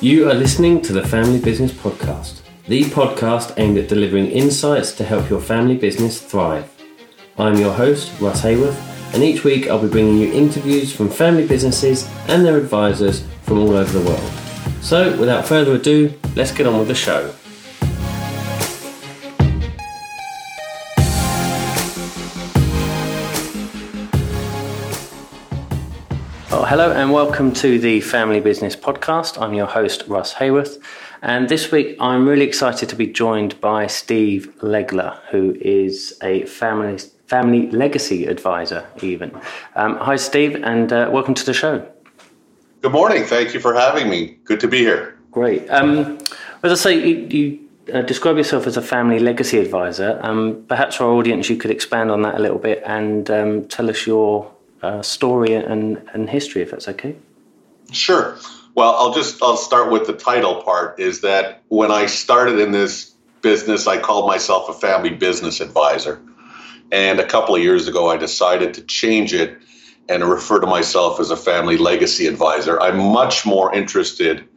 You are listening to the Family Business Podcast, the podcast aimed at delivering insights to help your family business thrive. I'm your host, Russ Haworth, and each week I'll be bringing you interviews from family businesses and their advisors from all over the world. So, without further ado, let's get on with the show. Hello and welcome to the Family Business Podcast. I'm your host, Russ Haworth, and this week I'm really excited to be joined by Steve Legler, who is a family family legacy advisor. Even um, hi, Steve, and uh, welcome to the show. Good morning. Thank you for having me. Good to be here. Great. Um, as I say, you, you uh, describe yourself as a family legacy advisor. Um, perhaps for our audience, you could expand on that a little bit and um, tell us your uh, story and, and history, if that's okay. Sure. Well, I'll just I'll start with the title part. Is that when I started in this business, I called myself a family business advisor, and a couple of years ago, I decided to change it and refer to myself as a family legacy advisor. I'm much more interested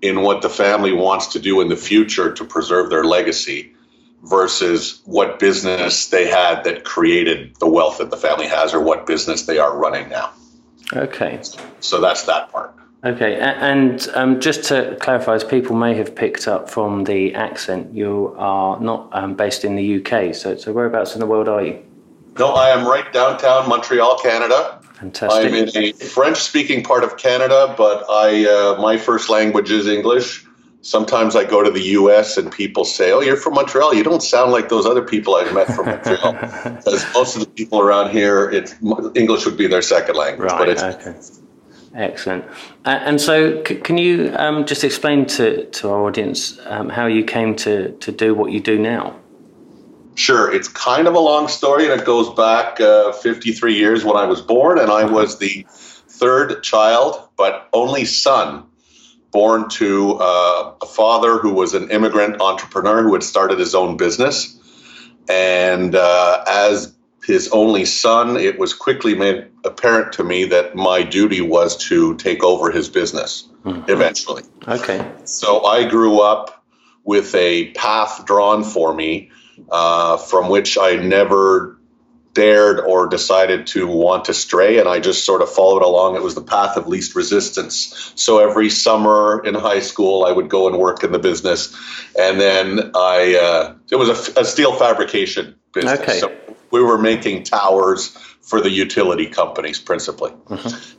in what the family wants to do in the future to preserve their legacy versus what business they had that created the wealth that the family has or what business they are running now. Okay. So that's that part. Okay, and um, just to clarify, as people may have picked up from the accent, you are not um, based in the UK. So, so whereabouts in the world are you? No, I am right downtown Montreal, Canada. Fantastic. I'm in a French-speaking part of Canada, but I uh, my first language is English. Sometimes I go to the U.S. and people say, "Oh, you're from Montreal. You don't sound like those other people I've met from Montreal." because most of the people around here, it's English would be their second language. Right. But it's, okay. Excellent. And so, c- can you um, just explain to, to our audience um, how you came to, to do what you do now? Sure, it's kind of a long story, and it goes back uh, 53 years when I was born, and I was the third child, but only son, born to uh, a father who was an immigrant entrepreneur who had started his own business. And uh, as his only son, it was quickly made apparent to me that my duty was to take over his business eventually. Okay. So I grew up with a path drawn for me uh, from which I never dared or decided to want to stray, and I just sort of followed along. It was the path of least resistance. So every summer in high school, I would go and work in the business, and then I uh, it was a, a steel fabrication business. Okay. So we were making towers for the utility companies principally.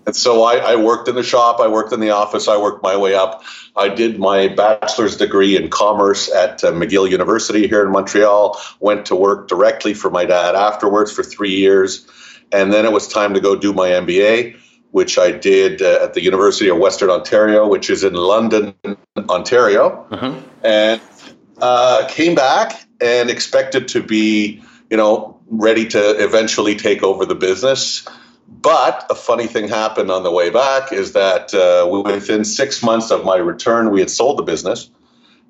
And so I, I worked in the shop, I worked in the office, I worked my way up. I did my bachelor's degree in commerce at uh, McGill University here in Montreal, went to work directly for my dad afterwards for three years. And then it was time to go do my MBA, which I did uh, at the University of Western Ontario, which is in London, Ontario. And uh, came back and expected to be, you know, ready to eventually take over the business. But a funny thing happened on the way back is that uh, within six months of my return, we had sold the business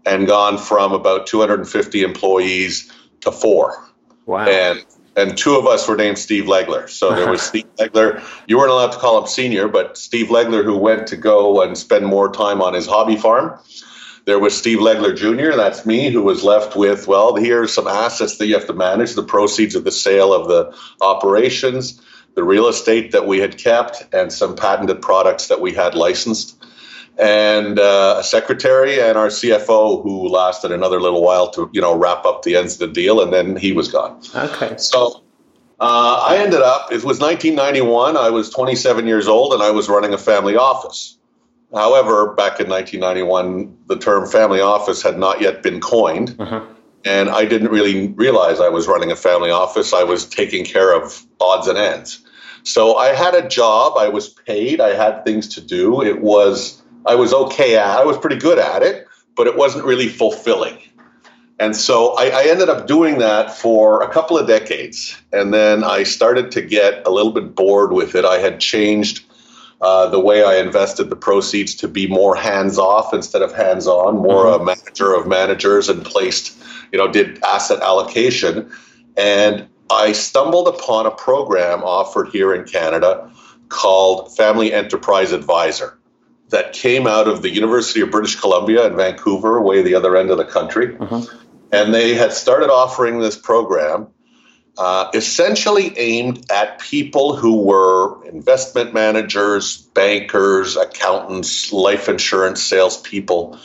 and gone from about 250 employees to four. Wow. And and two of us were named Steve Legler. So there was Steve Legler. You weren't allowed to call him senior, but Steve Legler, who went to go and spend more time on his hobby farm. There was Steve Legler Jr., that's me, who was left with, well, here are some assets that you have to manage, the proceeds of the sale of the operations, the real estate that we had kept, and some patented products that we had licensed. And uh, a secretary and our CFO who lasted another little while to, you know, wrap up the ends of the deal, and then he was gone. okay. So uh, I ended up, it was 1991. I was 27 years old and I was running a family office. However, back in 1991, the term family office had not yet been coined. Uh-huh. And I didn't really realize I was running a family office. I was taking care of odds and ends. So I had a job. I was paid. I had things to do. It was, I was okay at I was pretty good at it, but it wasn't really fulfilling. And so I, I ended up doing that for a couple of decades. And then I started to get a little bit bored with it. I had changed uh, the way I invested the proceeds to be more hands off instead of hands on, more a manager of managers and placed, you know, did asset allocation. And I stumbled upon a program offered here in Canada called Family Enterprise Advisor. that came out of the University of British Columbia in Vancouver, way the other end of the country. Uh-huh. And they had started offering this program uh, essentially aimed at people who were investment managers, bankers, accountants, life insurance salespeople.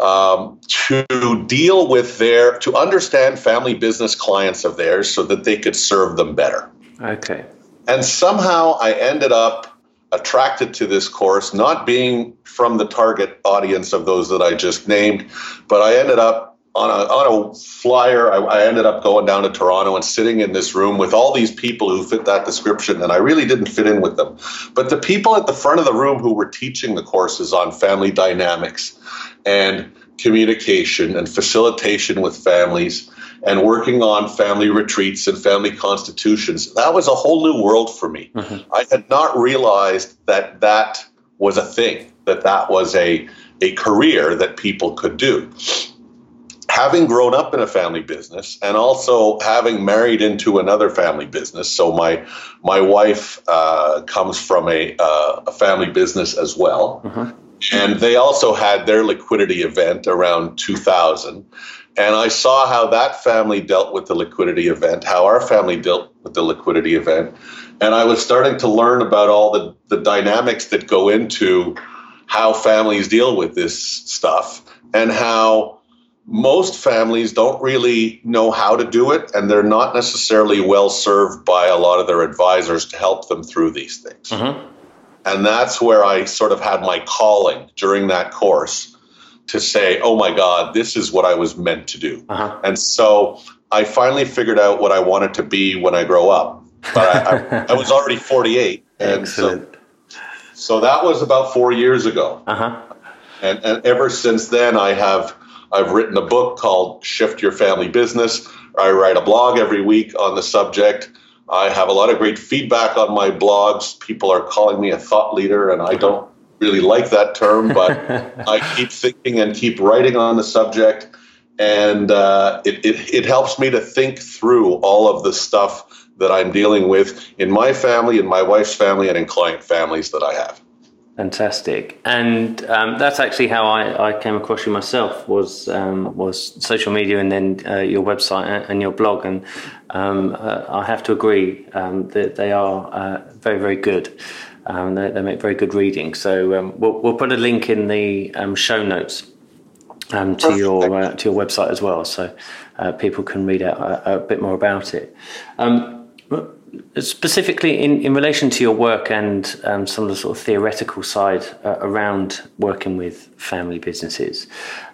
Um, to deal with their, to understand family business clients of theirs so that they could serve them better. Okay. And somehow I ended up attracted to this course, not being from the target audience of those that I just named, but I ended up on a on a flyer. I, I, ended up going down to Toronto and sitting in this room with all these people who fit that description, and I really didn't fit in with them. But the people at the front of the room who were teaching the courses on family dynamics and communication and facilitation with families and working on family retreats and family constitutions. That was a whole new world for me. Mm-hmm. I had not realized that that was a thing, that that was a, a career that people could do. Having grown up in a family business and also having married into another family business, so my my wife uh, comes from a, uh, a family business as well, mm-hmm. and they also had their liquidity event around 2000 and I saw how that family dealt with the liquidity event, how our family dealt with the liquidity event. And I was starting to learn about all the, the dynamics that go into how families deal with this stuff and how most families don't really know how to do it and they're not necessarily well served by a lot of their advisors to help them through these things. Mm-hmm. And that's where I sort of had my calling during that course to say, oh my God, this is what I was meant to do. Uh-huh. And so I finally figured out what I wanted to be when I grow up. But I, I, I was already 48. And Excellent. so, so that was about four years ago. Uh-huh. And, and ever since then, I have I've written a book called Shift Your Family Business. I write a blog every week on the subject. I have a lot of great feedback on my blogs. People are calling me a thought leader, and I don't really like that term, but I keep thinking and keep writing on the subject. And uh, it, it, it helps me to think through all of the stuff that I'm dealing with in my family, in my wife's family, and in client families that I have. Fantastic, and um, that's actually how I, I, came across you myself was um, was social media and then uh, your website and your blog, and um, uh, I have to agree um, that they are uh, very very good. Um, they, they, make very good reading. So um, we'll, we'll put a link in the um, show notes um, to your uh, to your website as well, so uh, people can read out a, a, bit more about it. Um, specifically, in, in relation to your work and um, some of the sort of theoretical side uh, around working with family businesses,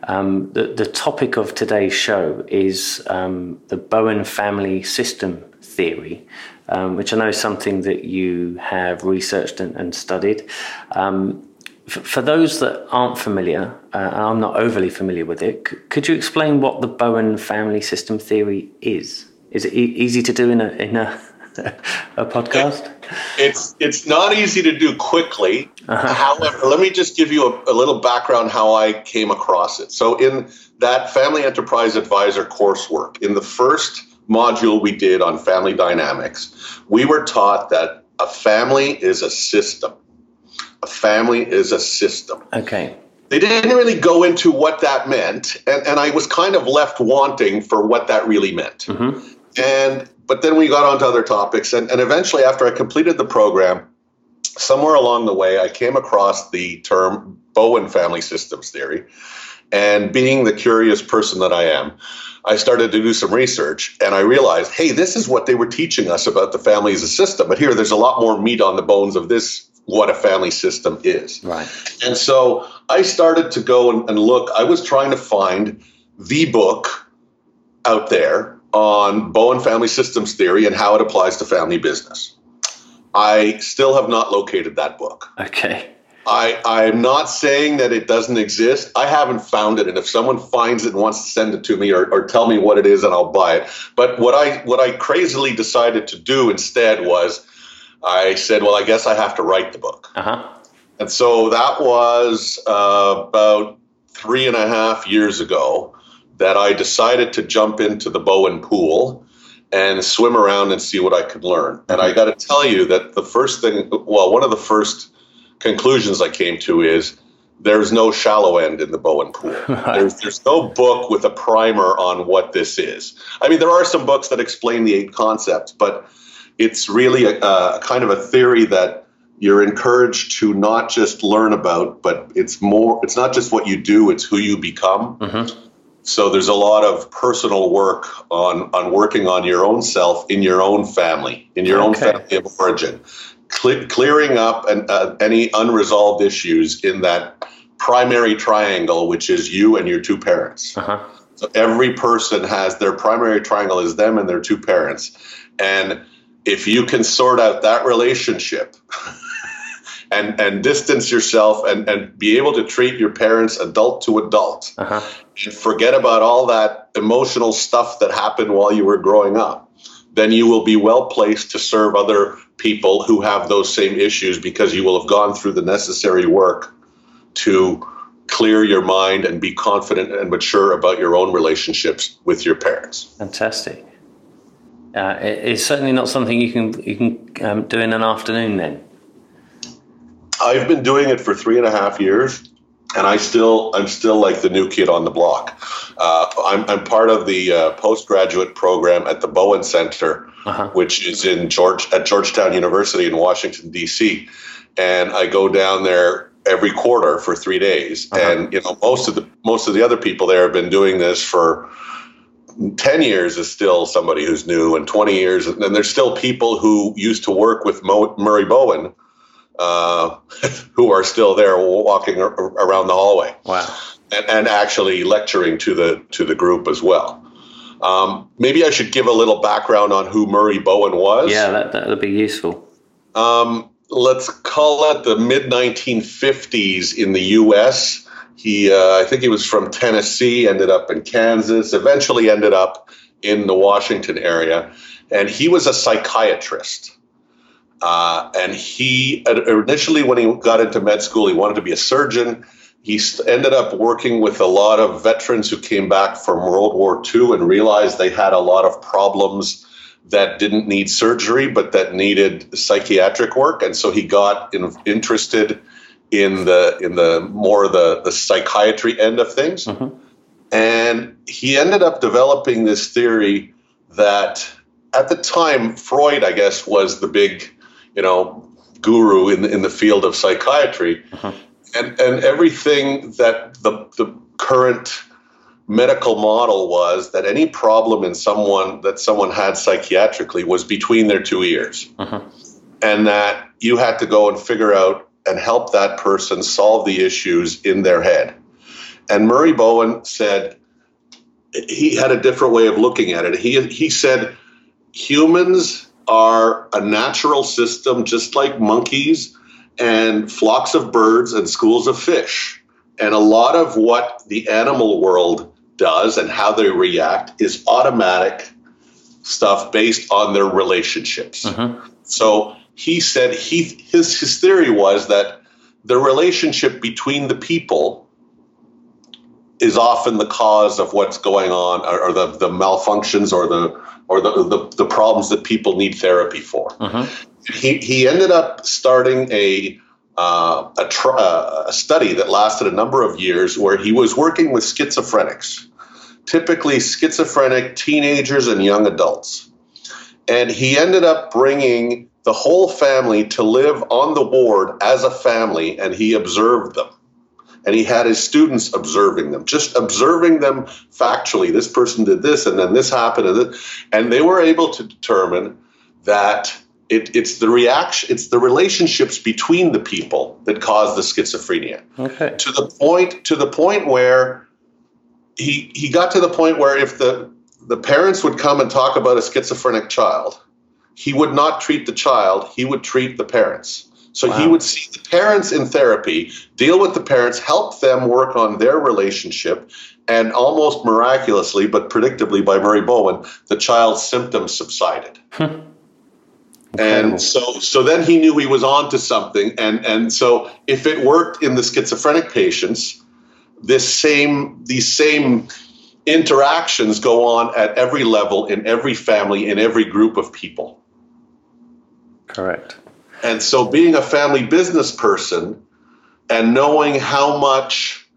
the, the topic of today's show is the Bowen family system theory, um, which I know is something that you have researched and, and studied. Um, for those that aren't familiar, uh, I'm not overly familiar with it, c- could you explain what the Bowen family system theory is? Is it e- easy to do in a, in a, a podcast? It's it's not easy to do quickly. Uh-huh. However, let me just give you a, a, little background how I came across it. So in that Family Enterprise Advisor coursework, in the first module we did on family dynamics, we were taught that a family is a system. A family is a system. Okay. They didn't really go into what that meant, and, and I was kind of left wanting for what that really meant. Mm-hmm. And but then we got onto other topics, and, and eventually, after I completed the program, somewhere along the way, I came across the term Bowen family systems theory. And being the curious person that I am, I started to do some research and I realized, hey, this is what they were teaching us about the family as a system. But here, there's a lot more meat on the bones of this, what a family system is. Right. And so I started to go and, and look. I was trying to find the book out there on Bowen family systems theory and how it applies to family business. I still have not located that book. Okay. I, I'm not saying that it doesn't exist. I haven't found it, and if someone finds it and wants to send it to me or, or tell me what it is, and I'll buy it. But what I what I crazily decided to do instead was, I said, well, I guess I have to write the book. Uh-huh. And so that was uh, about three and a half years ago that I decided to jump into the Bowen pool and swim around and see what I could learn. And I got to tell you that the first thing, well, one of the first conclusions I came to is there's no shallow end in the Bowen pool. There's, there's no book with a primer on what this is. I mean, there are some books that explain the eight concepts, but it's really a, a kind of a theory that you're encouraged to not just learn about, but it's more. It's not just what you do; it's who you become. Mm-hmm. So there's a lot of personal work on on working on your own self in your own family, in your okay. own family of origin, Cle- clearing up an, uh, any unresolved issues in that primary triangle, which is you and your two parents. Uh-huh. So every person has their primary triangle is them and their two parents, and if you can sort out that relationship. and and distance yourself and and be able to treat your parents adult to adult uh-huh. and forget about all that emotional stuff that happened while you were growing up then you will be well placed to serve other people who have those same issues because you will have gone through the necessary work to clear your mind and be confident and mature about your own relationships with your parents. Fantastic. Uh, it's certainly not something you can you can um, do in an afternoon then I've been doing it for three and a half years, and I still I'm still like the new kid on the block. Uh, I'm, I'm part of the uh, postgraduate program at the Bowen Center, uh-huh. which is in George at Georgetown University in Washington D.C. And I go down there every quarter for three days. Uh-huh. And you know most of the most of the other people there have been doing this for 10 years is still somebody who's new and 20 years and there's still people who used to work with Mo- murray bowen uh, who are still there walking around the hallway. Wow. And, and, actually lecturing to the to the group as well. Um, maybe I should give a little background on who Murray Bowen was. Yeah, that that would be useful. Um, let's call it the mid 1950s in the U.S. He, uh, I think he was from Tennessee, ended up in Kansas, eventually ended up in the Washington area, and he was a psychiatrist. Uh, and he initially, when he got into med school, he wanted to be a surgeon. He ended up working with a lot of veterans who came back from World War II and realized they had a lot of problems that didn't need surgery, but that needed psychiatric work. And so he got in, interested in the in the more the the psychiatry end of things. Mm-hmm. And he ended up developing this theory that at the time Freud, I guess, was the big you know, guru in the, in the field of psychiatry. Uh-huh. And, and everything that the, the current medical model was that any problem in someone that someone had psychiatrically was between their two ears. Uh-huh. And that you had to go and figure out and help that person solve the issues in their head. And Murray Bowen said he had a different way of looking at it. He, he said humans are a natural system, just like monkeys and flocks of birds and schools of fish. And a lot of what the animal world does and how they react is automatic stuff based on their relationships. Uh-huh. So he said he his his theory was that the relationship between the people is often the cause of what's going on or, or the, the malfunctions or the or the, the, the problems that people need therapy for. Uh-huh. He, he ended up starting a, uh, a, tr- uh, a study that lasted a number of years where he was working with schizophrenics, typically schizophrenic teenagers and young adults. And he ended up bringing the whole family to live on the ward as a family, and he observed them and he had his students observing them, just observing them factually. This person did this, and then this happened, and, this, and they were able to determine that it, it's the reaction, it's the relationships between the people that cause the schizophrenia. Okay. To the point, to the point where he he got to the point where if the the parents would come and talk about a schizophrenic child, he would not treat the child; he would treat the parents. So wow. he would see the parents in therapy, deal with the parents, help them work on their relationship, and almost miraculously, but predictably by Murray Bowen, the child's symptoms subsided. and so so then he knew he was on to something and and so if it worked in the schizophrenic patients this same these same interactions go on at every level in every family in every group of people correct and so, being a family business person, and knowing how much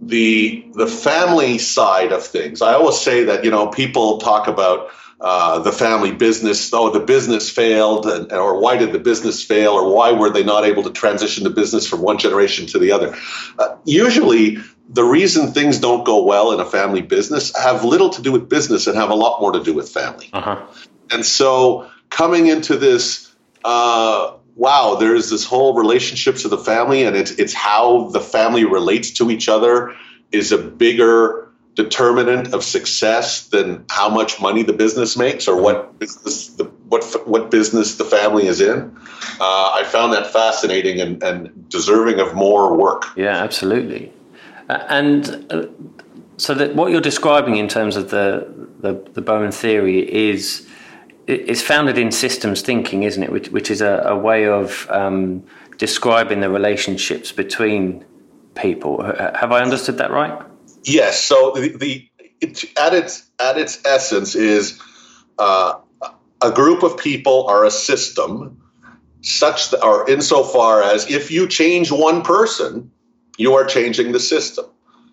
the the family side of things. I always say that you know people talk about uh, the family business. Oh, the business failed, and, or why did the business fail, or why were they not able to transition the business from one generation to the other? Uh, usually, the reason things don't go well in a family business have little to do with business and have a lot more to do with family. Uh-huh. And so, coming into this. Uh, wow, there's this whole relationships of the family, and it's it's how the family relates to each other is a bigger determinant of success than how much money the business makes or what business the, what what business the family is in. Uh, I found that fascinating and, and deserving of more work. Yeah, absolutely. Uh, and uh, so that what you're describing in terms of the the, the Bowen theory is it's founded in systems thinking, isn't it? Which, which is a, a way of um, describing the relationships between people. Have I understood that right? Yes. So the, the it, at its at its essence is uh, a group of people are a system, such that, or insofar as if you change one person, you are changing the system.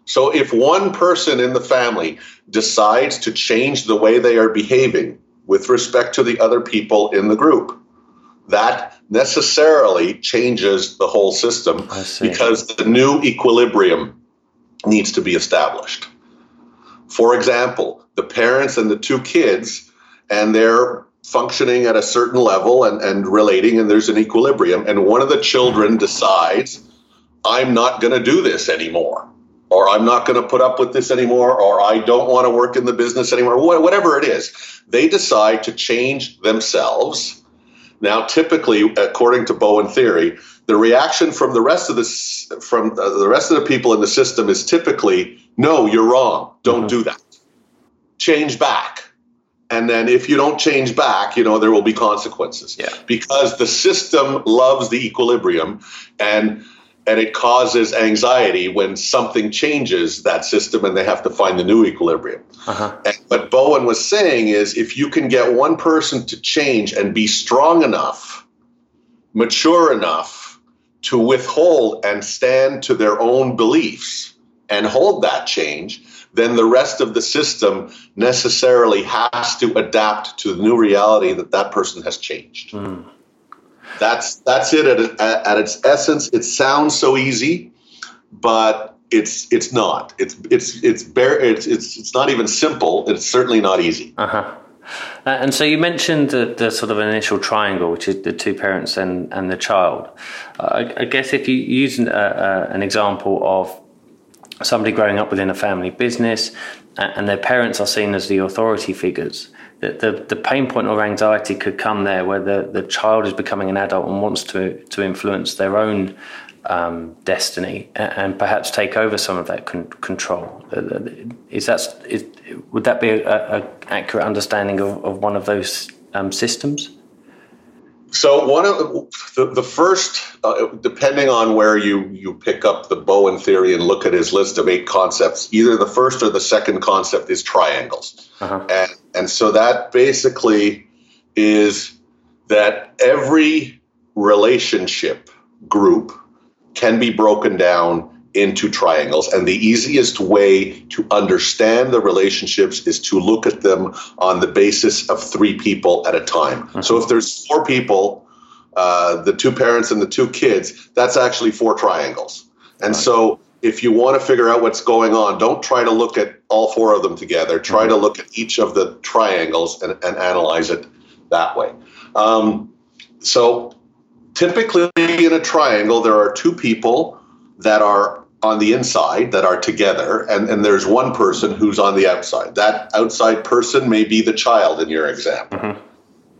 So if one person in the family decides to change the way they are behaving with respect to the other people in the group. That necessarily changes the whole system because the new equilibrium needs to be established. For example, the parents and the two kids, and they're functioning at a certain level and, and relating, and there's an equilibrium, and one of the children decides, I'm not going to do this anymore or I'm not going to put up with this anymore, or I don't want to work in the business anymore, whatever it is. They decide to change themselves. Now, typically, according to Bowen theory, the reaction from the rest of the from the rest of the people in the system is typically, "No, you're wrong. Don't mm-hmm. do that. Change back." And then, if you don't change back, you know there will be consequences. Yeah. Because the system loves the equilibrium, and and it causes anxiety when something changes that system and they have to find the new equilibrium. Uh-huh. And what Bowen was saying is if you can get one person to change and be strong enough, mature enough to withhold and stand to their own beliefs and hold that change, then the rest of the system necessarily has to adapt to the new reality that that person has changed. Mm. That's that's it at, at, its essence. It sounds so easy, but it's it's not. It's it's it's bare. It's it's it's not even simple. It's certainly not easy. Uh-huh. Uh, and so you mentioned the, the, sort of initial triangle, which is the two parents and, and the child. Uh, I, I, guess if you use an, uh, uh an example of somebody growing up within a family business and their parents are seen as the authority figures, the, the, pain point or anxiety could come there where the, the child is becoming an adult and wants to, to influence their own um, destiny and, and, perhaps take over some of that con- control. Is that is, would that be an accurate understanding of, of one of those um, systems? So one of the, the first, uh, depending on where you you pick up the Bowen theory and look at his list of eight concepts, either the first or the second concept is triangles, uh-huh. and and so that basically is that every relationship group can be broken down into triangles. And the easiest way to understand the relationships is to look at them on the basis of three people at a time. Mm-hmm. So if there's four people, uh, the two parents and the two kids, that's actually four triangles. And right. so if you want to figure out what's going on, don't try to look at all four of them together. Try mm-hmm. to look at each of the triangles and, and analyze it that way. Um, so typically in a triangle, there are two people that are on the inside that are together, and, and there's one person who's on the outside. That outside person may be the child in your example. Mm-hmm.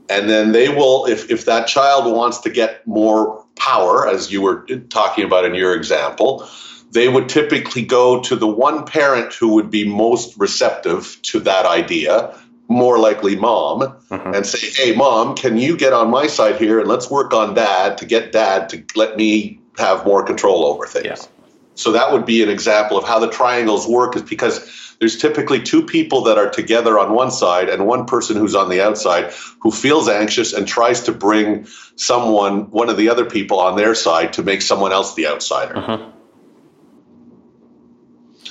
And then they will, if, if that child wants to get more power, as you were talking about in your example, they would typically go to the one parent who would be most receptive to that idea, more likely mom, mm-hmm. and say, Hey, mom, can you get on my side here and let's work on dad to get dad to let me have more control over things. Yeah. So that would be an example of how the triangles work, is because there's typically two people that are together on one side and one person who's on the outside who feels anxious and tries to bring someone, one of the other people on their side to make someone else the outsider. Uh-huh.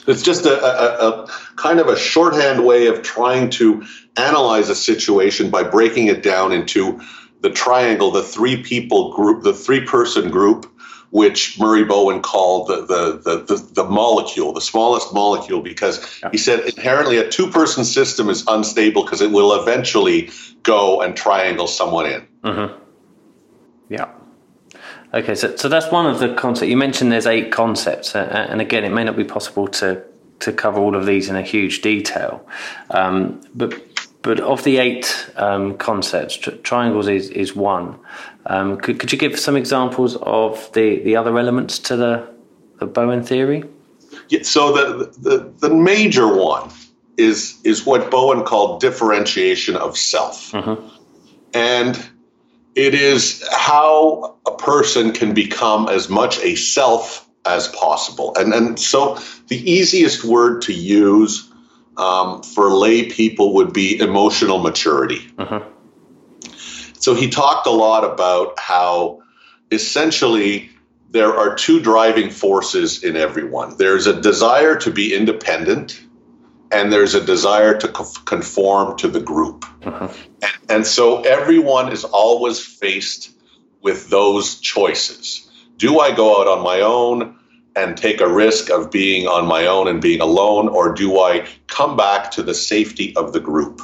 It's just a, a, a, kind of a shorthand way of trying to analyze a situation by breaking it down into the triangle, the three people group, the three person group, which Murray Bowen called the, the, the, the, molecule, the smallest molecule, because he said inherently a two person system is unstable because it will eventually go and triangle someone in. Mm-hmm. Yeah. Okay, so, so that's one of the concepts. You mentioned there's eight concepts, uh, and again, it may not be possible to, to cover all of these in a huge detail. Um, but but of the eight um, concepts, tr- triangles is, is one. Um, could, could you give some examples of the, the other elements to the, the Bowen theory? Yeah, so the, the, the major one is, is what Bowen called differentiation of self. Mm-hmm. And it is how a person can become as much a self as possible. And, and so the easiest word to use um, for lay people would be emotional maturity. Uh-huh. So he talked a lot about how essentially there are two driving forces in everyone there's a desire to be independent, and there's a desire to conform to the group. Uh-huh. And, and so everyone is always faced with those choices. Do I go out on my own? And take a risk of being on my own and being alone, or do I come back to the safety of the group?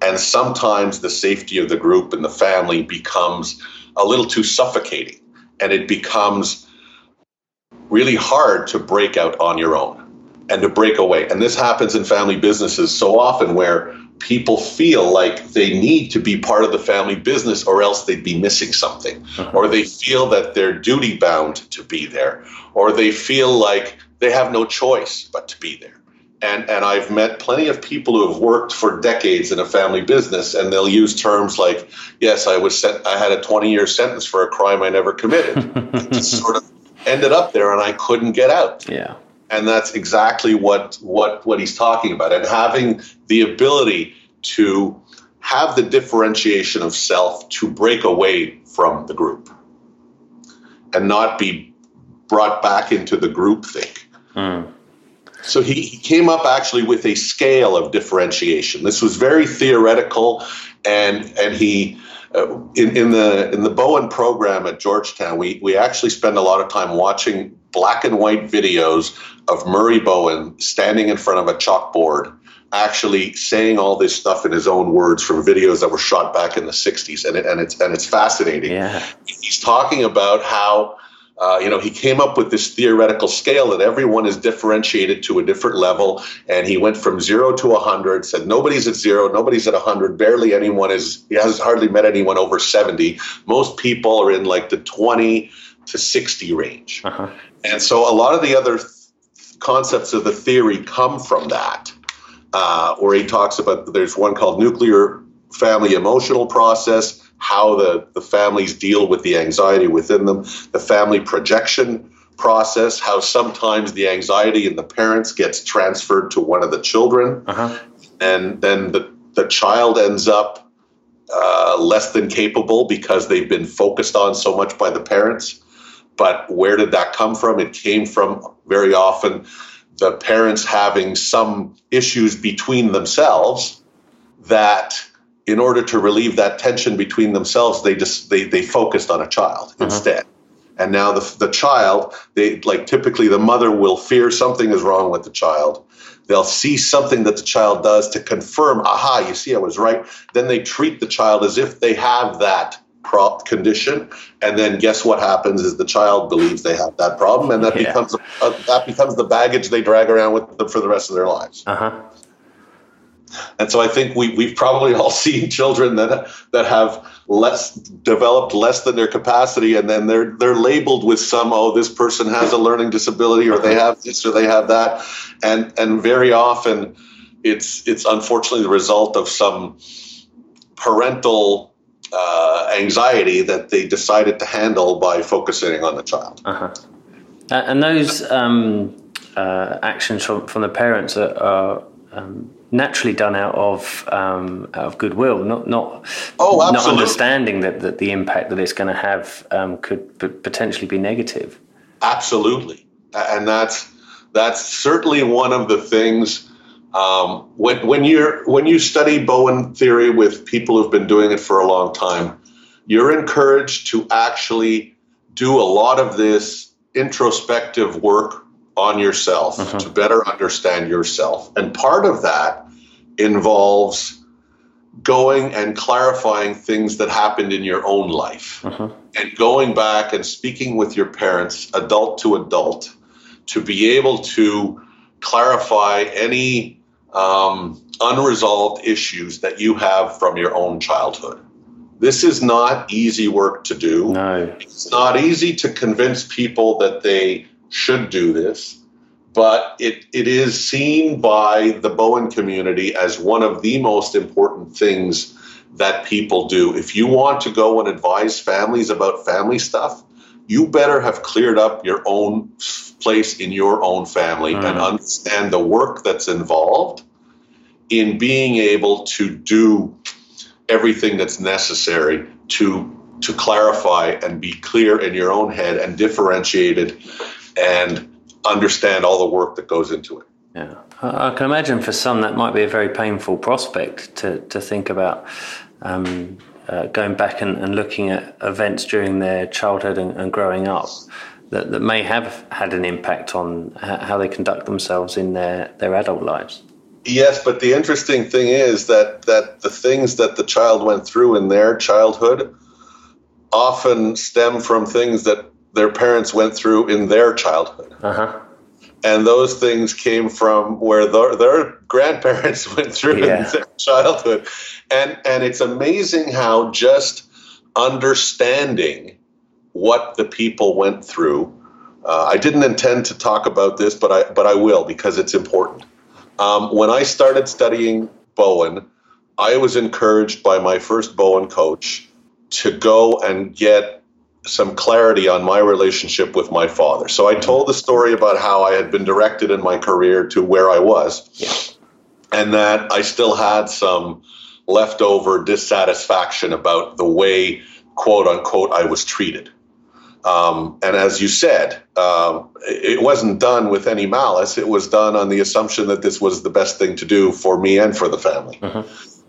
And sometimes the safety of the group and the family becomes a little too suffocating, and it becomes really hard to break out on your own and to break away. And this happens in family businesses so often where people feel like they need to be part of the family business or else they'd be missing something uh-huh. or they feel that they're duty bound to be there or they feel like they have no choice but to be there. And and I've met plenty of people who have worked for decades in a family business and they'll use terms like yes I was sent I had a 20 year sentence for a crime I never committed. Just sort of ended up there and I couldn't get out. Yeah. And that's exactly what what what he's talking about. And having the ability to have the differentiation of self to break away from the group and not be brought back into the group think mm. so he, he came up actually with a scale of differentiation this was very theoretical and and he uh, in, in the in the Bowen program at Georgetown, we we actually spend a lot of time watching black and white videos of Murray Bowen standing in front of a chalkboard, actually saying all this stuff in his own words from videos that were shot back in the '60s, and it, and it's and it's fascinating. Yeah. He's talking about how uh, you know, he came up with this theoretical scale that everyone is differentiated to a different level. And he went from zero to 100, said nobody's at zero, nobody's at 100, barely anyone is, he has hardly met anyone over 70. Most people are in like the 20 to 60 range. Uh-huh. And so a lot of the other th- concepts of the theory come from that, uh, where he talks about there's one called nuclear family emotional process how the, the families deal with the anxiety within them, the family projection process, how sometimes the anxiety in the parents gets transferred to one of the children, uh-huh. and then the, the child ends up uh, less than capable because they've been focused on so much by the parents. But where did that come from? It came from very often the parents having some issues between themselves that in order to relieve that tension between themselves, they just they they focused on a child uh-huh. instead. And now the the child, they like typically the mother will fear something is wrong with the child. They'll see something that the child does to confirm, aha, you see, I was right. Then they treat the child as if they have that prop condition, and then guess what happens is the child believes they have that problem, and that yeah. becomes a, that becomes the baggage they drag around with them for the rest of their lives. Uh-huh. And so I think we, we've probably all seen children that that have less developed less than their capacity, and then they're they're labeled with some oh this person has a learning disability or they have this or they have that, and and very often it's it's unfortunately the result of some parental uh, anxiety that they decided to handle by focusing on the child. Uh-huh. Uh, and those um, uh, actions from, from the parents are, are um, naturally done out of um, out of goodwill, not not Oh, not understanding that, that the impact that it's going to have um, could p- potentially be negative. Absolutely, and that's that's certainly one of the things. Um, when when you're when you study Bowen theory with people who've been doing it for a long time, you're encouraged to actually do a lot of this introspective work on yourself to better understand yourself, and part of that involves going and clarifying things that happened in your own life and going back and speaking with your parents, adult to adult, to be able to clarify any um, unresolved issues that you have from your own childhood. This is not easy work to do. No. It's not easy to convince people that they should do this, but it, it is seen by the Bowen community as one of the most important things that people do. If you want to go and advise families about family stuff, you better have cleared up your own place in your own family and mm. understand the work that's involved in being able to do everything that's necessary to to clarify and be clear in your own head and differentiate it and understand all the work that goes into it. Yeah, I can imagine for some that might be a very painful prospect to, to think about um, uh, going back and, and looking at events during their childhood and, and growing up that, that may have had an impact on how they conduct themselves in their, their adult lives. Yes, but the interesting thing is that that the things that the child went through in their childhood often stem from things that their parents went through in their childhood. Uh huh. and those things came from where their, their grandparents went through Yeah. in their childhood and and it's amazing how just understanding what the people went through uh, i didn't intend to talk about this but i but i will because it's important um, when i started studying bowen i was encouraged by my first bowen coach to go and get some clarity on my relationship with my father. So I told the story about how I had been directed in my career to where I was, and that I still had some leftover dissatisfaction about the way, quote unquote, I was treated. Um, and as you said, um, it wasn't done with any malice. It was done on the assumption that this was the best thing to do for me and for the family.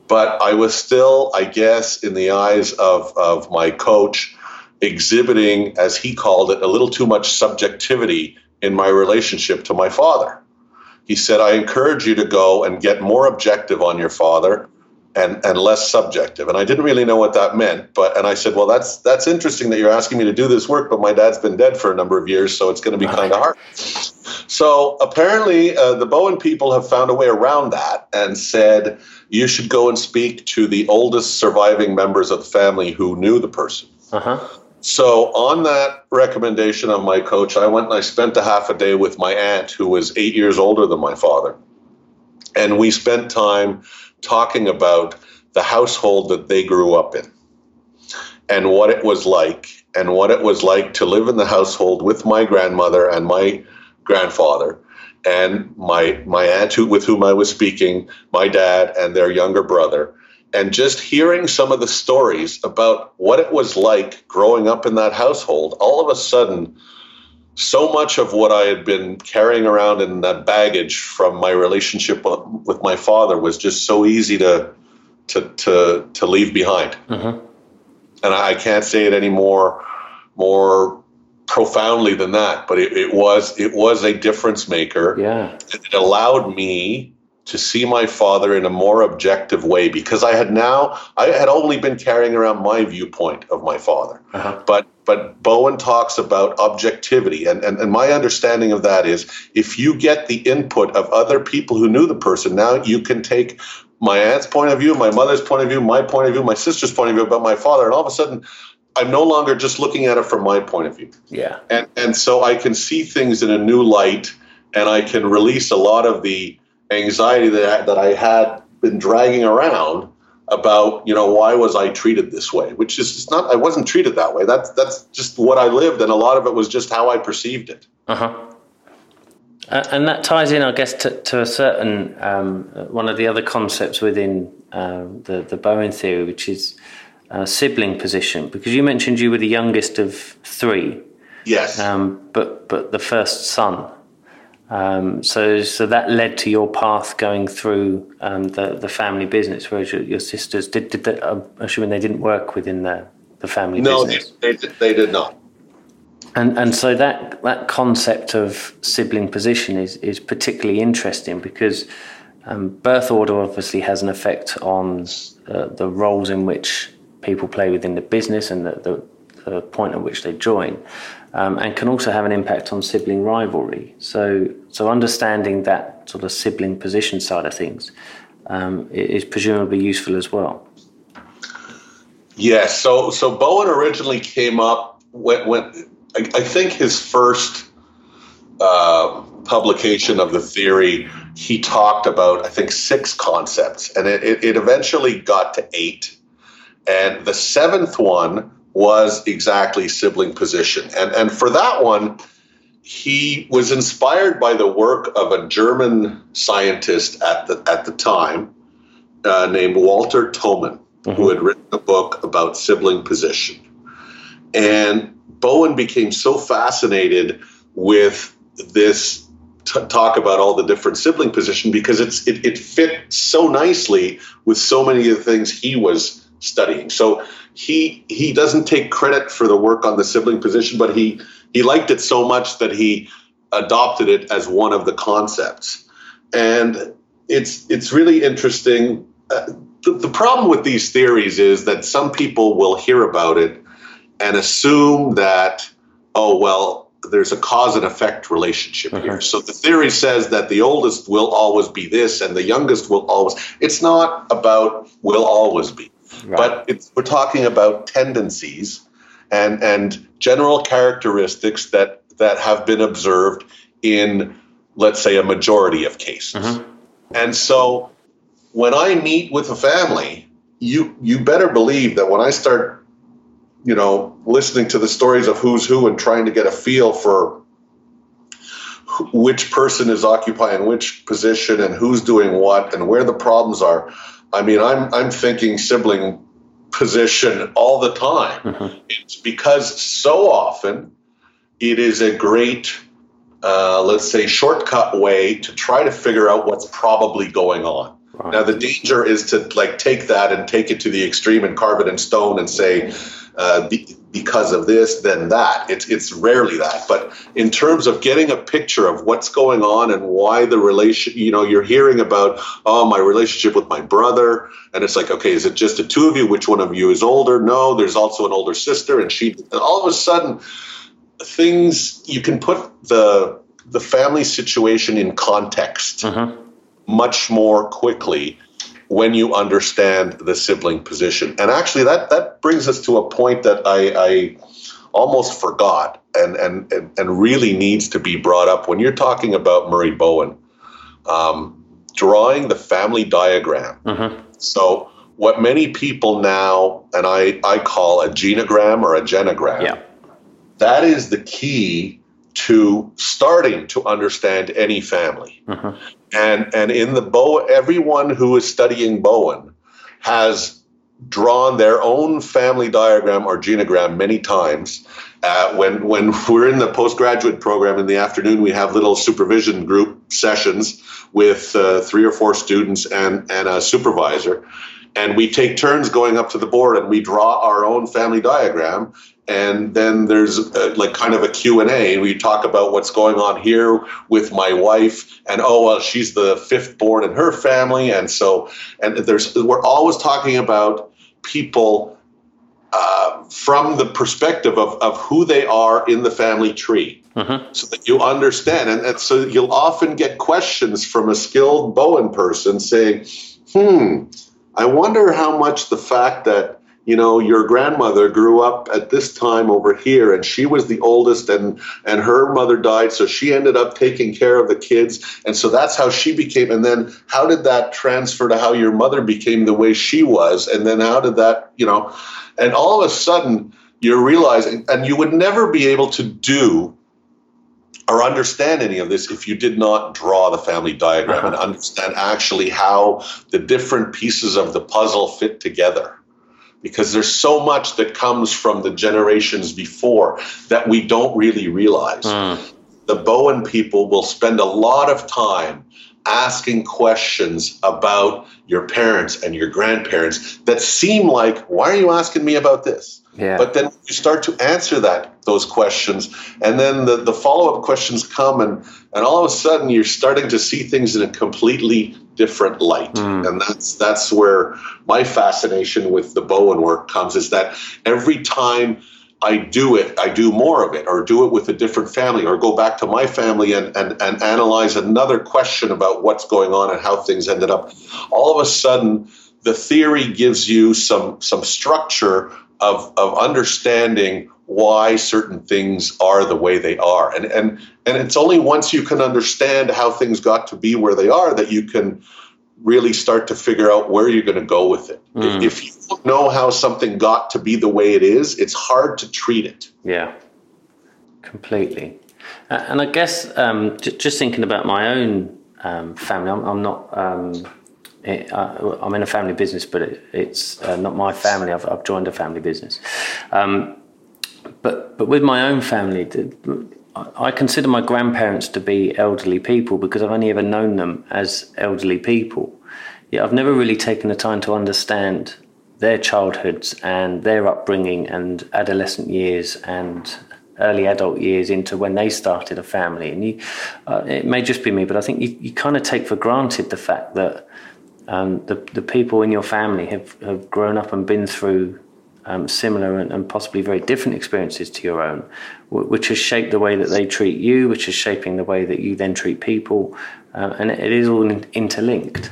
But I was still, I guess, in the eyes of, of my coach, exhibiting, as he called it, a little too much subjectivity in my relationship to my father. He said, I encourage you to go and get more objective on your father and, and less subjective. And I didn't really know what that meant, but and I said, Well, that's that's interesting that you're asking me to do this work, but my dad's been dead for a number of years, so it's going to be kind of hard. So apparently, uh, the Bowen people have found a way around that and said you should go and speak to the oldest surviving members of the family who knew the person. Uh huh. So, on that recommendation of my coach, I went and I spent a half a day with my aunt, who was eight years older than my father. And we spent time talking about the household that they grew up in and what it was like, and what it was like to live in the household with my grandmother and my grandfather. And my my aunt, who, with whom I was speaking, my dad, and their younger brother, and just hearing some of the stories about what it was like growing up in that household, all of a sudden, so much of what I had been carrying around in that baggage from my relationship with my father was just so easy to to to, to leave behind. Mhm. And I can't say it any more more profoundly than that, but it, it was it was a difference maker Yeah. it allowed me to see my father in a more objective way because I had now I had only been carrying around my viewpoint of my father. Uh-huh. But but Bowen talks about objectivity and, and, and my understanding of that is if you get the input of other people who knew the person, now you can take my aunt's point of view, my mother's point of view, my point of view, my sister's point of view about my father, and all of a sudden I'm no longer just looking at it from my point of view Yeah. and and so I can see things in a new light, and I can release a lot of the anxiety that I, that I had been dragging around about you know why was I treated this way, which is it's not I wasn't treated that way. That's that's just what I lived, and a lot of it was just how I perceived it. Uh huh. Uh, and that ties in, I guess, to, to a certain um, one of the other concepts within uh, the the Bowen theory, which is uh, sibling position. Because you mentioned you were the youngest of three. Yes. Um, but but the first son. Um, so so that led to your path going through um, the the family business, whereas your, your sisters did. Did they, I'm assuming they didn't work within the the family no, business. No, they, they, they did not. And and so that that concept of sibling position is is particularly interesting because um, birth order obviously has an effect on uh, the roles in which people play within the business and the, the, the point at which they join, um, and can also have an impact on sibling rivalry. So so understanding that sort of sibling position side of things um, is presumably useful as well. Yes. So so Bowen originally came up when, when I, I think his first uh, publication of the theory, he talked about, I think, six concepts, and it, it, it eventually got to eight. And the seventh one was exactly sibling position. And, and for that one, he was inspired by the work of a German scientist at the, at the time uh, named Walter Toman, mm-hmm. who had written a book about sibling position. And Bowen became so fascinated with this t- talk about all the different sibling position because it's it, it fit so nicely with so many of the things he was studying. So he he doesn't take credit for the work on the sibling position, but he he liked it so much that he adopted it as one of the concepts. And it's it's really interesting. Uh, the, the problem with these theories is that some people will hear about it and assume that, oh, well, there's a cause and effect relationship uh-huh. here. So the theory says that the oldest will always be this and the youngest will always. It's not about will always be, right. but we're talking about tendencies and and general characteristics that that have been observed in, let's say, a majority of cases. Uh-huh. And so when I meet with a family, you you better believe that when I start you know, listening to the stories of who's who and trying to get a feel for which person is occupying which position and who's doing what and where the problems are. I mean, I'm I'm thinking sibling position all the time. Mm-hmm. It's because so often it is a great, uh, let's say, shortcut way to try to figure out what's probably going on. Right. Now, the danger is to like take that and take it to the extreme and carve it in stone and say, uh, because of this, then that. It's it's rarely that. But in terms of getting a picture of what's going on and why the relation, you know, you're hearing about oh my relationship with my brother, and it's like okay, is it just the two of you? Which one of you is older? No, there's also an older sister, and she. And all of a sudden, things you can put the the family situation in context uh-huh. much more quickly when you understand the sibling position. And actually, that that brings us to a point that I, I almost forgot and, and and really needs to be brought up when you're talking about Murray Bowen. Um, drawing the family diagram. Mm-hmm. So what many people now and I I call a genogram or a genogram. Yeah. That is the key to starting to understand any family. Mm-hmm. And and in the Bow, everyone who is studying Bowen has drawn their own family diagram or genogram many times. Uh, when when we're in the postgraduate program in the afternoon, we have little supervision group sessions with uh, three or four students and and a supervisor, and we take turns going up to the board and we draw our own family diagram and then there's uh, like kind of a q&a we talk about what's going on here with my wife and oh well she's the fifth born in her family. And so and there's we're always talking about people uh, from the perspective of, of who they are in the family tree. Uh-huh. so that you understand. And, and so you'll often get questions from a skilled bowen person saying hmm i wonder how much the fact that you know your grandmother grew up at this time over here and she was the oldest and and her mother died so she ended up taking care of the kids and so that's how she became and then how did that transfer to how your mother became the way she was and then how did that you know and all of a sudden you're realizing and you would never be able to do or understand any of this if you did not draw the family diagram uh-huh. and understand actually how the different pieces of the puzzle fit together. Because there's so much that comes from the generations before that we don't really realize. Mm. The Bowen people will spend a lot of time asking questions about your parents and your grandparents that seem like, why are you asking me about this? Yeah. But then you start to answer that those questions, and then the, the follow up questions come, and, and all of a sudden you're starting to see things in a completely different light. Mm. And that's that's where my fascination with the Bowen work comes is that every time I do it, I do more of it, or do it with a different family, or go back to my family and, and, and analyze another question about what's going on and how things ended up. All of a sudden, the theory gives you some some structure of, of understanding why certain things are the way they are. And, and, and it's only once you can understand how things got to be where they are that you can really start to figure out where you're going to go with it. Mm. If you don't know how something got to be the way it is, it's hard to treat it. Yeah, completely. Uh, and I guess um, j- just thinking about my own um, family, I'm, I'm not. Um, it, uh, I'm in a family business, but it, it's uh, not my family. I've, I've, joined a family business. Um, but but with my own family, I consider my grandparents to be elderly people because I've only ever known them as elderly people. Yet I've never really taken the time to understand their childhoods and their upbringing and adolescent years and early adult years into when they started a family. And you, uh, it may just be me, but I think you, you kind of take for granted the fact that um, the, the people in your family have, have grown up and been through um, similar and, and, possibly very different experiences to your own, which has shaped the way that they treat you, which is shaping the way that you then treat people, uh, and it, is all in, interlinked.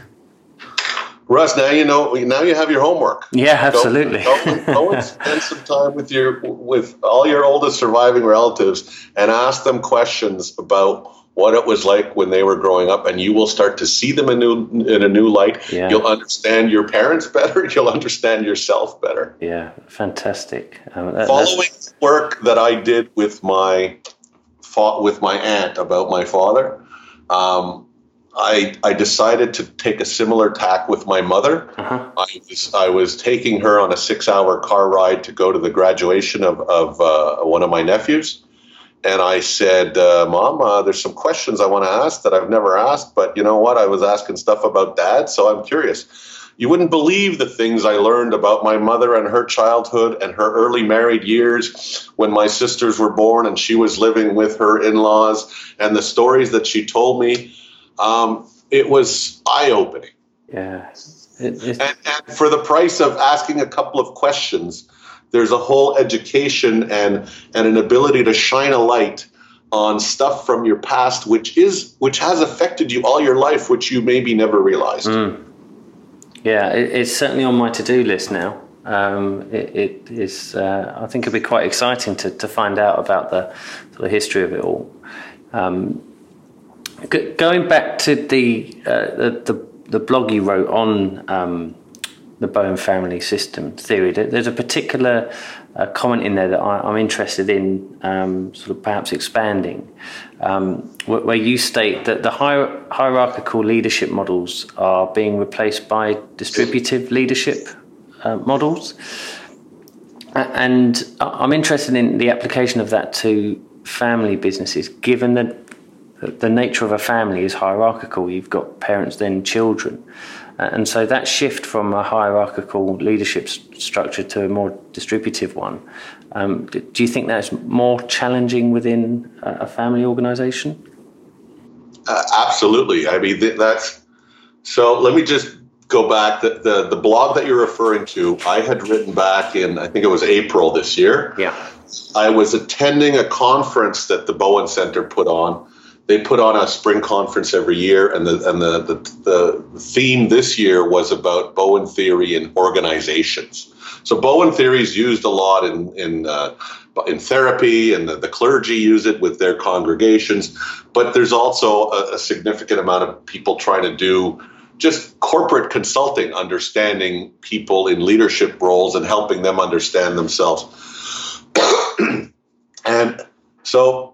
Russ, now you know. Now you have your homework. Yeah, absolutely. Go, go, go and spend some time with your with all your oldest surviving relatives and ask them questions about what it was like when they were growing up, and you will start to see them in, new, in a new light. Yeah. You'll understand your parents better. You'll understand yourself better. Yeah, fantastic. Um, that, Following work that I did with my with my aunt about my father, um, I, I decided to take a similar tack with my mother. Uh-huh. I, was, I was taking her on a six hour car ride to go to the graduation of, of uh, one of my nephews and I said, uh, "Mom, uh, there's some questions I want to ask that I've never asked, but you know what? I was asking stuff about Dad, so I'm curious." You wouldn't believe the things I learned about my mother and her childhood and her early married years when my sisters were born and she was living with her in laws, and the stories that she told me. Um, it was eye opening. Yeah. It, and, and for the price of asking a couple of questions, there's a whole education and and an ability to shine a light on stuff from your past which is which has affected you all your life which you maybe never realized. Mm. yeah it, it's certainly on my to-do list now. Um, it, it is uh, I think it'd be quite exciting to, to find out about the, the history of it all. Um, g- going back to the, uh, the, the the blog you wrote on um, the Bowen family system theory. There's a particular uh, comment in there that I, am interested in, um, sort of perhaps expanding, um, where, where, you state that the hier- hierarchical leadership models are being replaced by distributive leadership uh, models. And I'm interested in the application of that to family businesses, given that the nature of a family is hierarchical. You've got parents, then children. Uh, and so that shift from a hierarchical leadership structure to a more distributive one, um, do you think that's more challenging within a family organization? Uh, absolutely. I mean, that's so. Let me just go back. The, the, the blog that you're referring to, I had written back in, I think it was April this year. Yeah. I was attending a conference that the Bowen Center put on they put on a spring conference every year, and the and the, the, the theme this year was about Bowen theory in organizations. So Bowen theory is used a lot in in uh, in therapy, and the, the, clergy use it with their congregations. But there's also a, a significant amount of people trying to do just corporate consulting, understanding people in leadership roles and helping them understand themselves. and so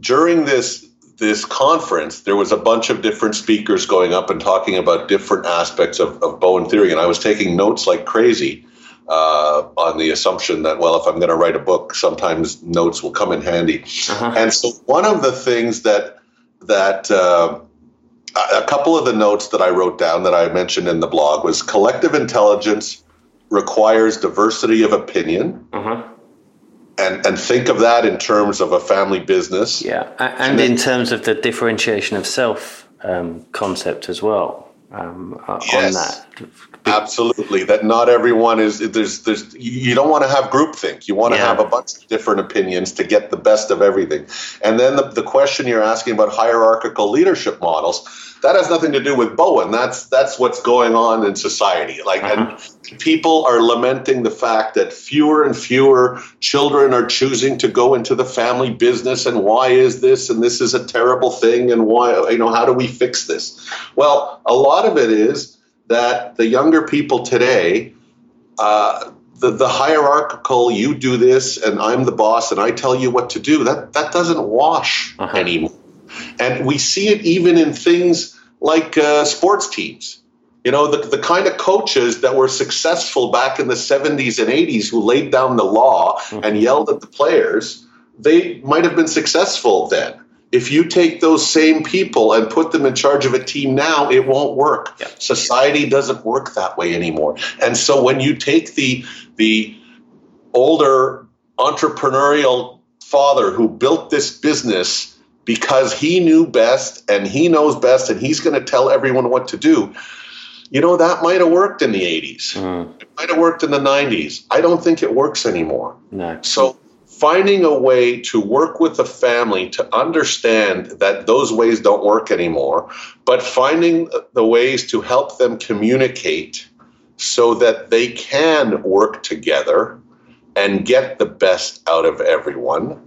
during this this conference, there was a bunch of different speakers going up and talking about different aspects of, of Bowen theory, and I was taking notes like crazy uh, on the assumption that, well, if I'm going to write a book, sometimes notes will come in handy. Uh-huh. And so, one of the things that that uh, a couple of the notes that I wrote down that I mentioned in the blog was collective intelligence requires diversity of opinion. Uh-huh and and think of that in terms of a family business. Yeah, and, and in terms of the differentiation of self um, concept as well. Um, yes, on that, absolutely. That not everyone is there's there's you don't want to have groupthink. You want to yeah. have a bunch of different opinions to get the best of everything. And then the, the question you're asking about hierarchical leadership models that has nothing to do with Bowen. That's that's what's going on in society. Like, uh-huh. and people are lamenting the fact that fewer and fewer children are choosing to go into the family business. And why is this? And this is a terrible thing. And why? You know, how do we fix this? Well, a lot of it is that the younger people today. Uh, the, the hierarchical you do this and i'm the boss and i tell you what to do that that doesn't wash uh-huh. anymore and we see it even in things like uh, sports teams. You know, the, the kind of coaches that were successful back in the 70s and 80s who laid down the law mm-hmm. and yelled at the players, they might have been successful then. If you take those same people and put them in charge of a team now, it won't work. Society doesn't work that way anymore. And so when you take the the older entrepreneurial father who built this business because he knew best and he knows best and he's going to tell everyone what to do. You know, that might have worked in the 80s. Mm. It might have worked in the 90s. I don't think it works anymore. No. So, finding a way to work with the family to understand that those ways don't work anymore, but finding the ways to help them communicate so that they can work together and get the best out of everyone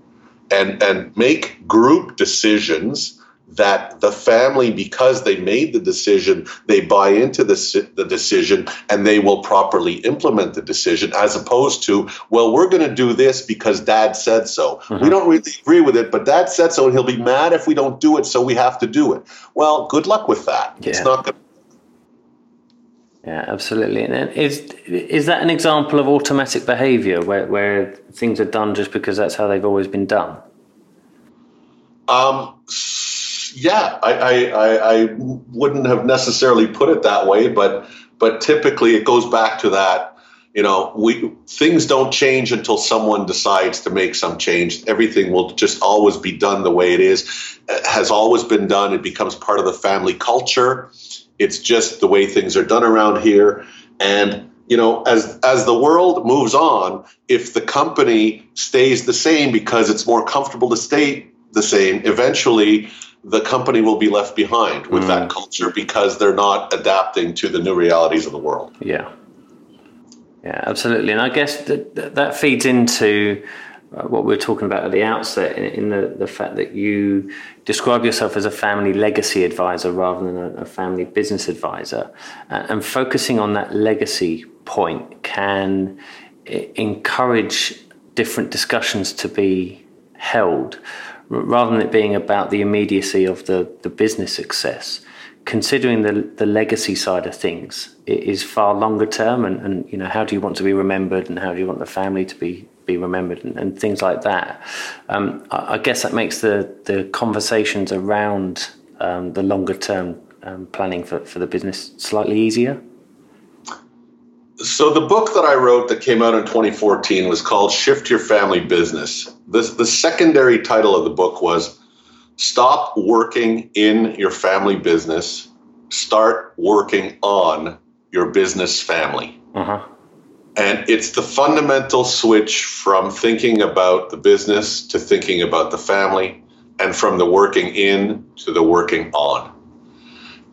and and make group decisions that the family because they made the decision they buy into the, the decision and they will properly implement the decision as opposed to well we're going to do this because dad said so mm-hmm. we don't really agree with it but dad said so and he'll be mad if we don't do it so we have to do it well good luck with that yeah. it's not going to yeah, absolutely. And is is that an example of automatic behaviour where where things are done just because that's how they've always been done? Um, yeah, I, I, I, wouldn't have necessarily put it that way, but but typically it goes back to that you know we things don't change until someone decides to make some change. Everything will just always be done the way it is. It has always been done. It becomes part of the family culture. It's just the way things are done around here. And you know as as the world moves on if the company stays the same because it's more comfortable to stay the same, eventually the company will be left behind with mm. that culture because they're not adapting to the new realities of the world. Yeah. Yeah, absolutely. And I guess that, that feeds into uh, what we are talking about at the outset in, the, the fact that you describe yourself as a family legacy advisor rather than a, a family business advisor. And focusing on that legacy point can encourage different discussions to be held rather than it being about the immediacy of the, the business success, considering the, the legacy side of things it is far longer term and, and you know how do you want to be remembered and how do you want the family to be be remembered and, and things like that. Um, I, I, guess that makes the the conversations around um, the longer term um, planning for, for the business slightly easier so the book that I wrote that came out in 2014 was called Shift Your Family Business. The, the secondary title of the book was Stop Working in Your Family Business, Start Working on Your Business Family. Uh-huh. And it's the fundamental switch from thinking about the business to thinking about the family and from the working in to the working on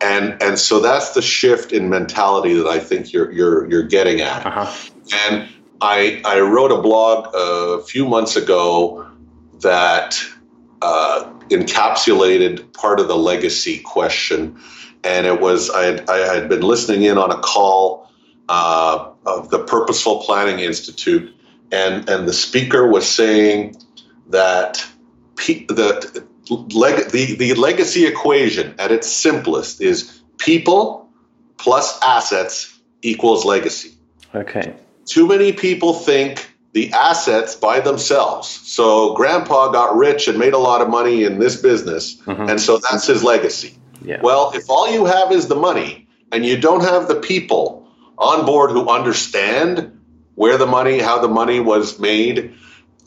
and and so that's the shift in mentality that I think you're you're you're getting at. Uh-huh. And I I wrote a blog a few months ago that uh, encapsulated part of the legacy question, and it was I had, I had been listening in on a call uh, of the Purposeful Planning Institute, and and the speaker was saying that pe- the, leg- the the legacy equation at its simplest is people plus assets equals legacy. Okay. Too many people think the assets by themselves. So grandpa got rich and made a lot of money in this business, Mhm. and so that's his legacy. Yeah. Well, if all you have is the money and you don't have the people on board who understand where the money, how the money was made,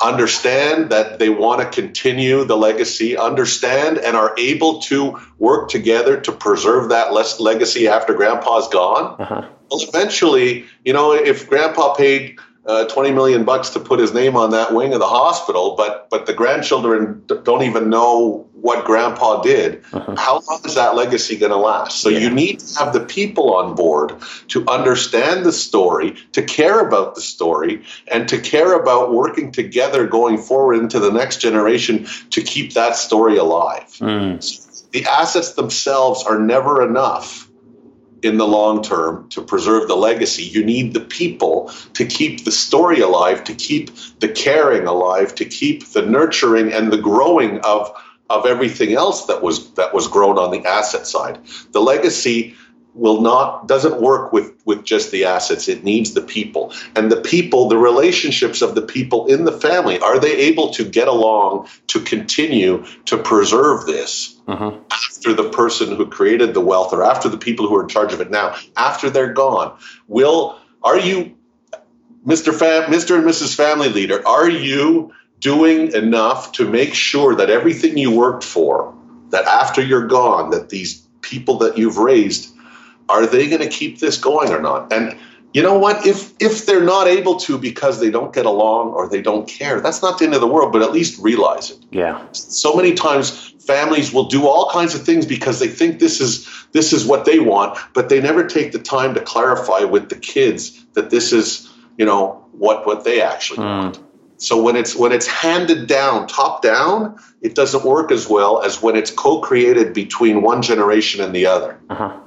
understand that they want to continue the legacy, understand and are able to work together to preserve that legacy after grandpa's gone, uh-huh. well, eventually, you know, if grandpa paid uh, 20 million bucks to put his name on that wing of the hospital, but but the grandchildren d- don't even know what grandpa did, Uh-huh. how long is that legacy going to last? So Yeah. you need to have the people on board to understand the story, to care about the story, and to care about working together going forward into the next generation to keep that story alive Mm. the assets themselves are never enough in the long term to preserve the legacy. You need the people to keep the story alive, to keep the caring alive, to keep the nurturing and the growing of of everything else that was that was grown on the asset side. The legacy will not doesn't work with with just the assets. It needs the people. And the people the relationships of the people in the family are they able to get along to continue to preserve this Uh-huh. after the person who created the wealth or after the people who are in charge of it? Now after they're gone will are you mr Fam, mr and mrs family leader are you doing enough to make sure that everything you worked for that after you're gone that these people that you've raised are they going to keep this going or not? And you know what? If if they're not able to because they don't get along or they don't care that's not the end of the world but at least realize it. Yeah. so many times families will do all kinds of things because they think this is this is what they want but they never take the time to clarify with the kids that this is you know what what they actually want. So when it's when it's handed down top down it doesn't work as well as when it's co-created between one generation and the other. Uh-huh.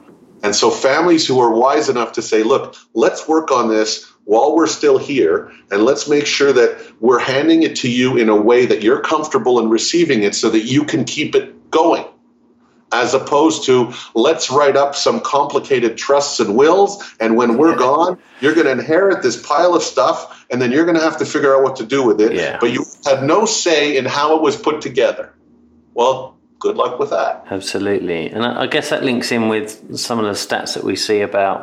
And so families who are wise enough to say, look, let's work on this while we're still here, and let's make sure that we're handing it to you in a way that you're comfortable in receiving it so that you can keep it going. As opposed to, let's write up some complicated trusts and wills, and when we're gone, you're going to inherit this pile of stuff, and then you're going to have to figure out what to do with it. Yeah. But you had no say in how it was put together. Well, good luck with that. Absolutely. And I guess that links in with some of the stats that we see about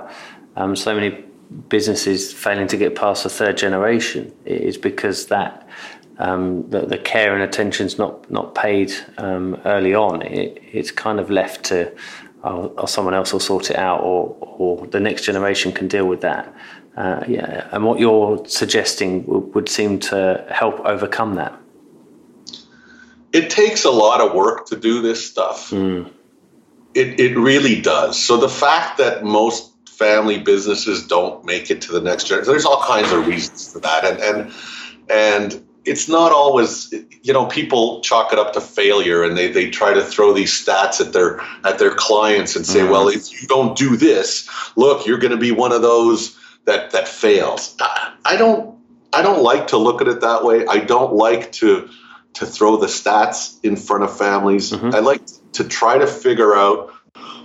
um, so many businesses failing to get past the third generation. It is because that um, the, the care and attention's not not paid um, early on. It, it's kind of left to oh, or someone else will sort it out, or or the next generation can deal with that. Uh, yeah, and what you're suggesting would, would seem to help overcome that. It takes a lot of work to do this stuff. It, it really does. So the fact that most family businesses don't make it to the next generation, there's all kinds of reasons for that, and and and it's not always you know people chalk it up to failure and they, they try to throw these stats at their at their clients and say Mhm. well if you don't do this look you're going to be one of those that that fails I, I don't i don't like to look at it that way i don't like to to throw the stats in front of families. Mhm. i like to try to figure out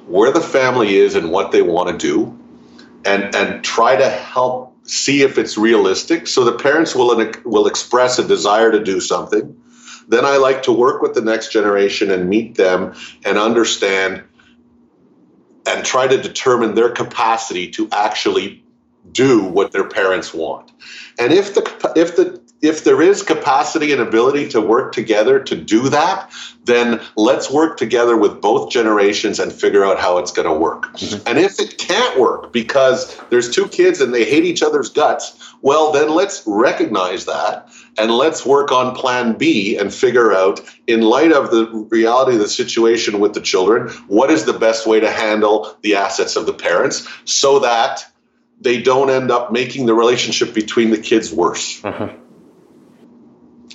where the family is and what they want to do and and try to help see if it's realistic so the parents will will express a desire to do something. Then i like to work with the next generation and meet them and understand and try to determine their capacity to actually do what their parents want. And if the if the if there is capacity and ability to work together to do that, then let's work together with both generations and figure out how it's going to work. And if it can't work because there's two kids and they hate each other's guts, well, then let's recognize that and let's work on plan B and figure out, in light of the reality of the situation with the children, what is the best way to handle the assets of the parents so that they don't end up making the relationship between the kids worse. Uh-huh.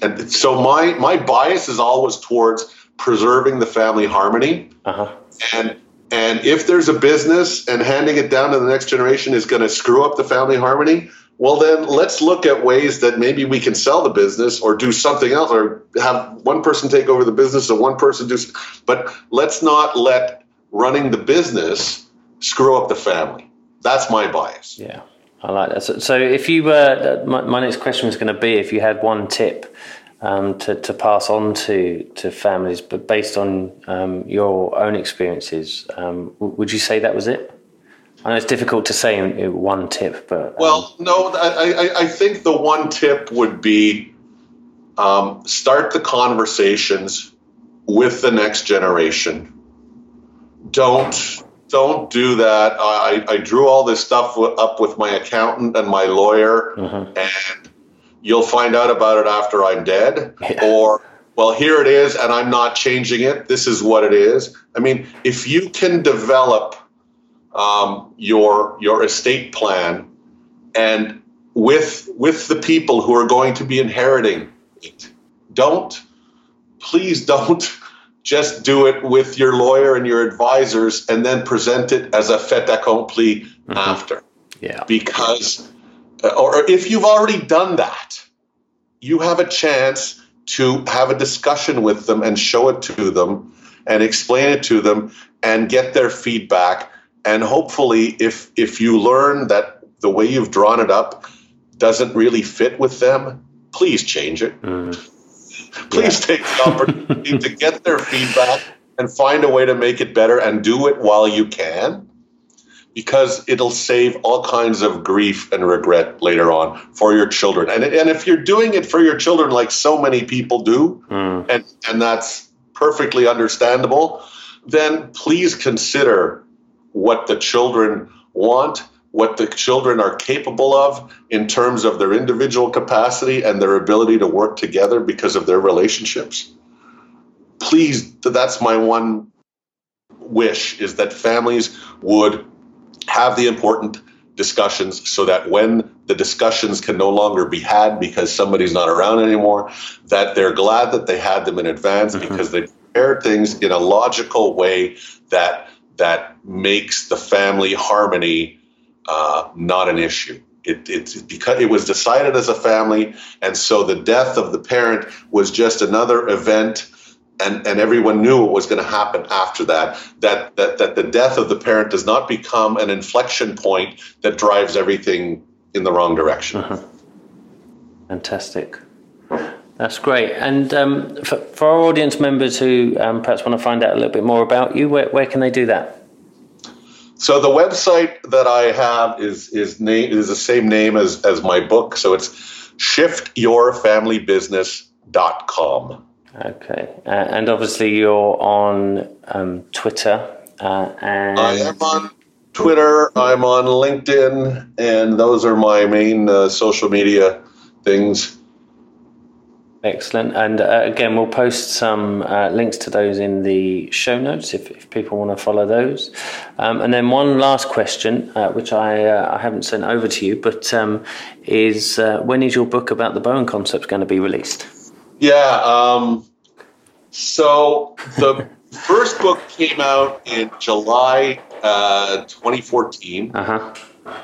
And so my my bias is always towards preserving the family harmony. Uh-huh. And and if there's a business and handing it down to the next generation is going to screw up the family harmony, well, then let's look at ways that maybe we can sell the business or do something else or have one person take over the business and one person do. Something. But let's not let running the business screw up the family. That's my bias. Yeah. I like that. So, so if you were, my, my next question was going to be if you had one tip um, to, to pass on to, to families, but based on um, your own experiences, um, would you say that was it? I know it's difficult to say one tip, but um, well, no, I, I, I, think the one tip would be um, start the conversations with the next generation. Don't don't do that. I, I drew all this stuff up with my accountant and my lawyer, mm-hmm. and you'll find out about it after I'm dead. Yeah. Or, well, here it is, and I'm not changing it. This is what it is. I mean, if you can develop um, your your estate plan and with with the people who are going to be inheriting it, don't please don't just do it with your lawyer and your advisors and then present it as a fait accompli mm-hmm. after. Yeah. Because, uh, or if you've already done that, you have a chance to have a discussion with them and show it to them and explain it to them and get their feedback. And hopefully, if if you learn that the way you've drawn it up doesn't really fit with them, please change it. Mm. Please yeah. take the opportunity to get their feedback and find a way to make it better and do it while you can because it'll save all kinds of grief and regret later on for your children. And, and if you're doing it for your children like so many people do, mm. and, and that's perfectly understandable, then please consider what the children want what the children are capable of in terms of their individual capacity and their ability to work together because of their relationships. Please, that's my one wish is that families would have the important discussions so that when the discussions can no longer be had because somebody's not around anymore, that they're glad that they had them in advance mm-hmm. because they prepared things in a logical way that that makes the family harmony uh, not an issue. It, it's because it was decided as a family, and so the death of the parent was just another event, and, and everyone knew what was going to happen after that. That, that. that the death of the parent does not become an inflection point that drives everything in the wrong direction. Uh-huh. Fantastic. That's great. And um, for, for, our audience members who um, perhaps want to find out a little bit more about you, where, where can they do that? So the website that I have is is name is the same name as as my book. So it's shiftyourfamilybusiness.com. Okay, uh, and obviously you're on um, Twitter. Uh, and I am on Twitter. I'm on LinkedIn, and those are my main uh, social media things. Excellent. And uh, again, we'll post some uh, links to those in the show notes if, if people want to follow those. Um, and then one last question, uh, which I, uh, I haven't sent over to you, but um, is uh, when is your book about the Bowen concept going to be released? Yeah. Um, so the first book came out in July uh, 2014. Uh-huh.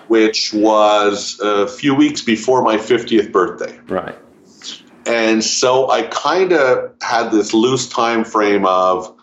Which was a few weeks before my 50th birthday. Right. And so I kind of had this loose time frame of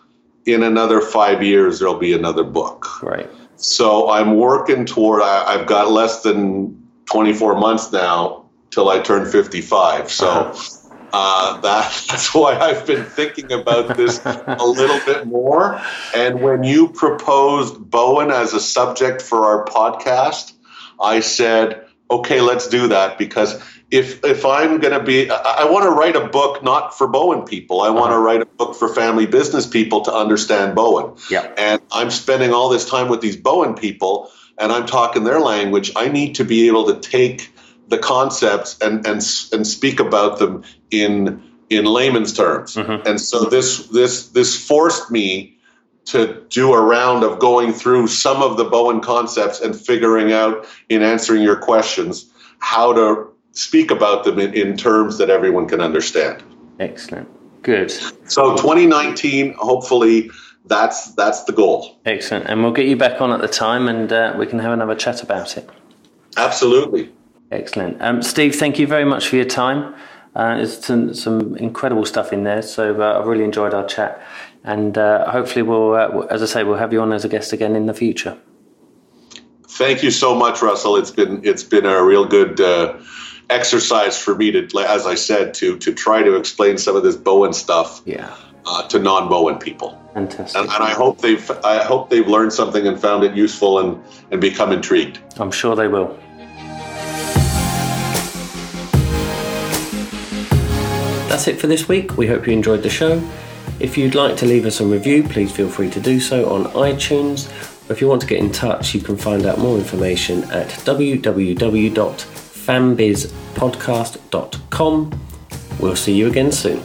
in another five years there'll be another book. Right. So I'm working toward. I, have got less than 24 months now till I turn 55. So. Uh-huh. Uh, that, that's why I've been thinking about this a little bit more. And when you proposed Bowen as a subject for our podcast, I said, okay, let's do that because if if I'm going to be, I, I want to write a book not for Bowen people. I want to uh-huh. write a book for family business people to understand Bowen. Yeah. And I'm spending all this time with these Bowen people, and I'm talking their language. I need to be able to take the concepts and and and speak about them in in layman's terms. Mm-hmm. And so this this this forced me to do a round of going through some of the Bowen concepts and figuring out in answering your questions how to speak about them in, in terms that everyone can understand. Excellent. Good. So 2019, hopefully that's that's the goal. Excellent. And we'll get you back on at the time and uh, we can have another chat about it. Absolutely. Excellent. Um, Steve, thank you very much for your time. Uh, there's some, some incredible stuff in there, so uh, I've really enjoyed our chat. And uh, hopefully, we'll, uh, as I say, we'll have you on as a guest again in the future. Thank you so much, Russell. It's been it's been a real good uh, exercise for me to, as I said, to to try to explain some of this Bowen stuff. Yeah. Uh, to non-Bowen people. Fantastic. And, and, I hope they've I hope they've learned something and found it useful and and become intrigued. I'm sure they will. That's it for this week. We hope you enjoyed the show. If you'd like to leave us a review, please feel free to do so on iTunes. Or if you want to get in touch, you can find out more information at www.fambizpodcast.com. We'll see you again soon.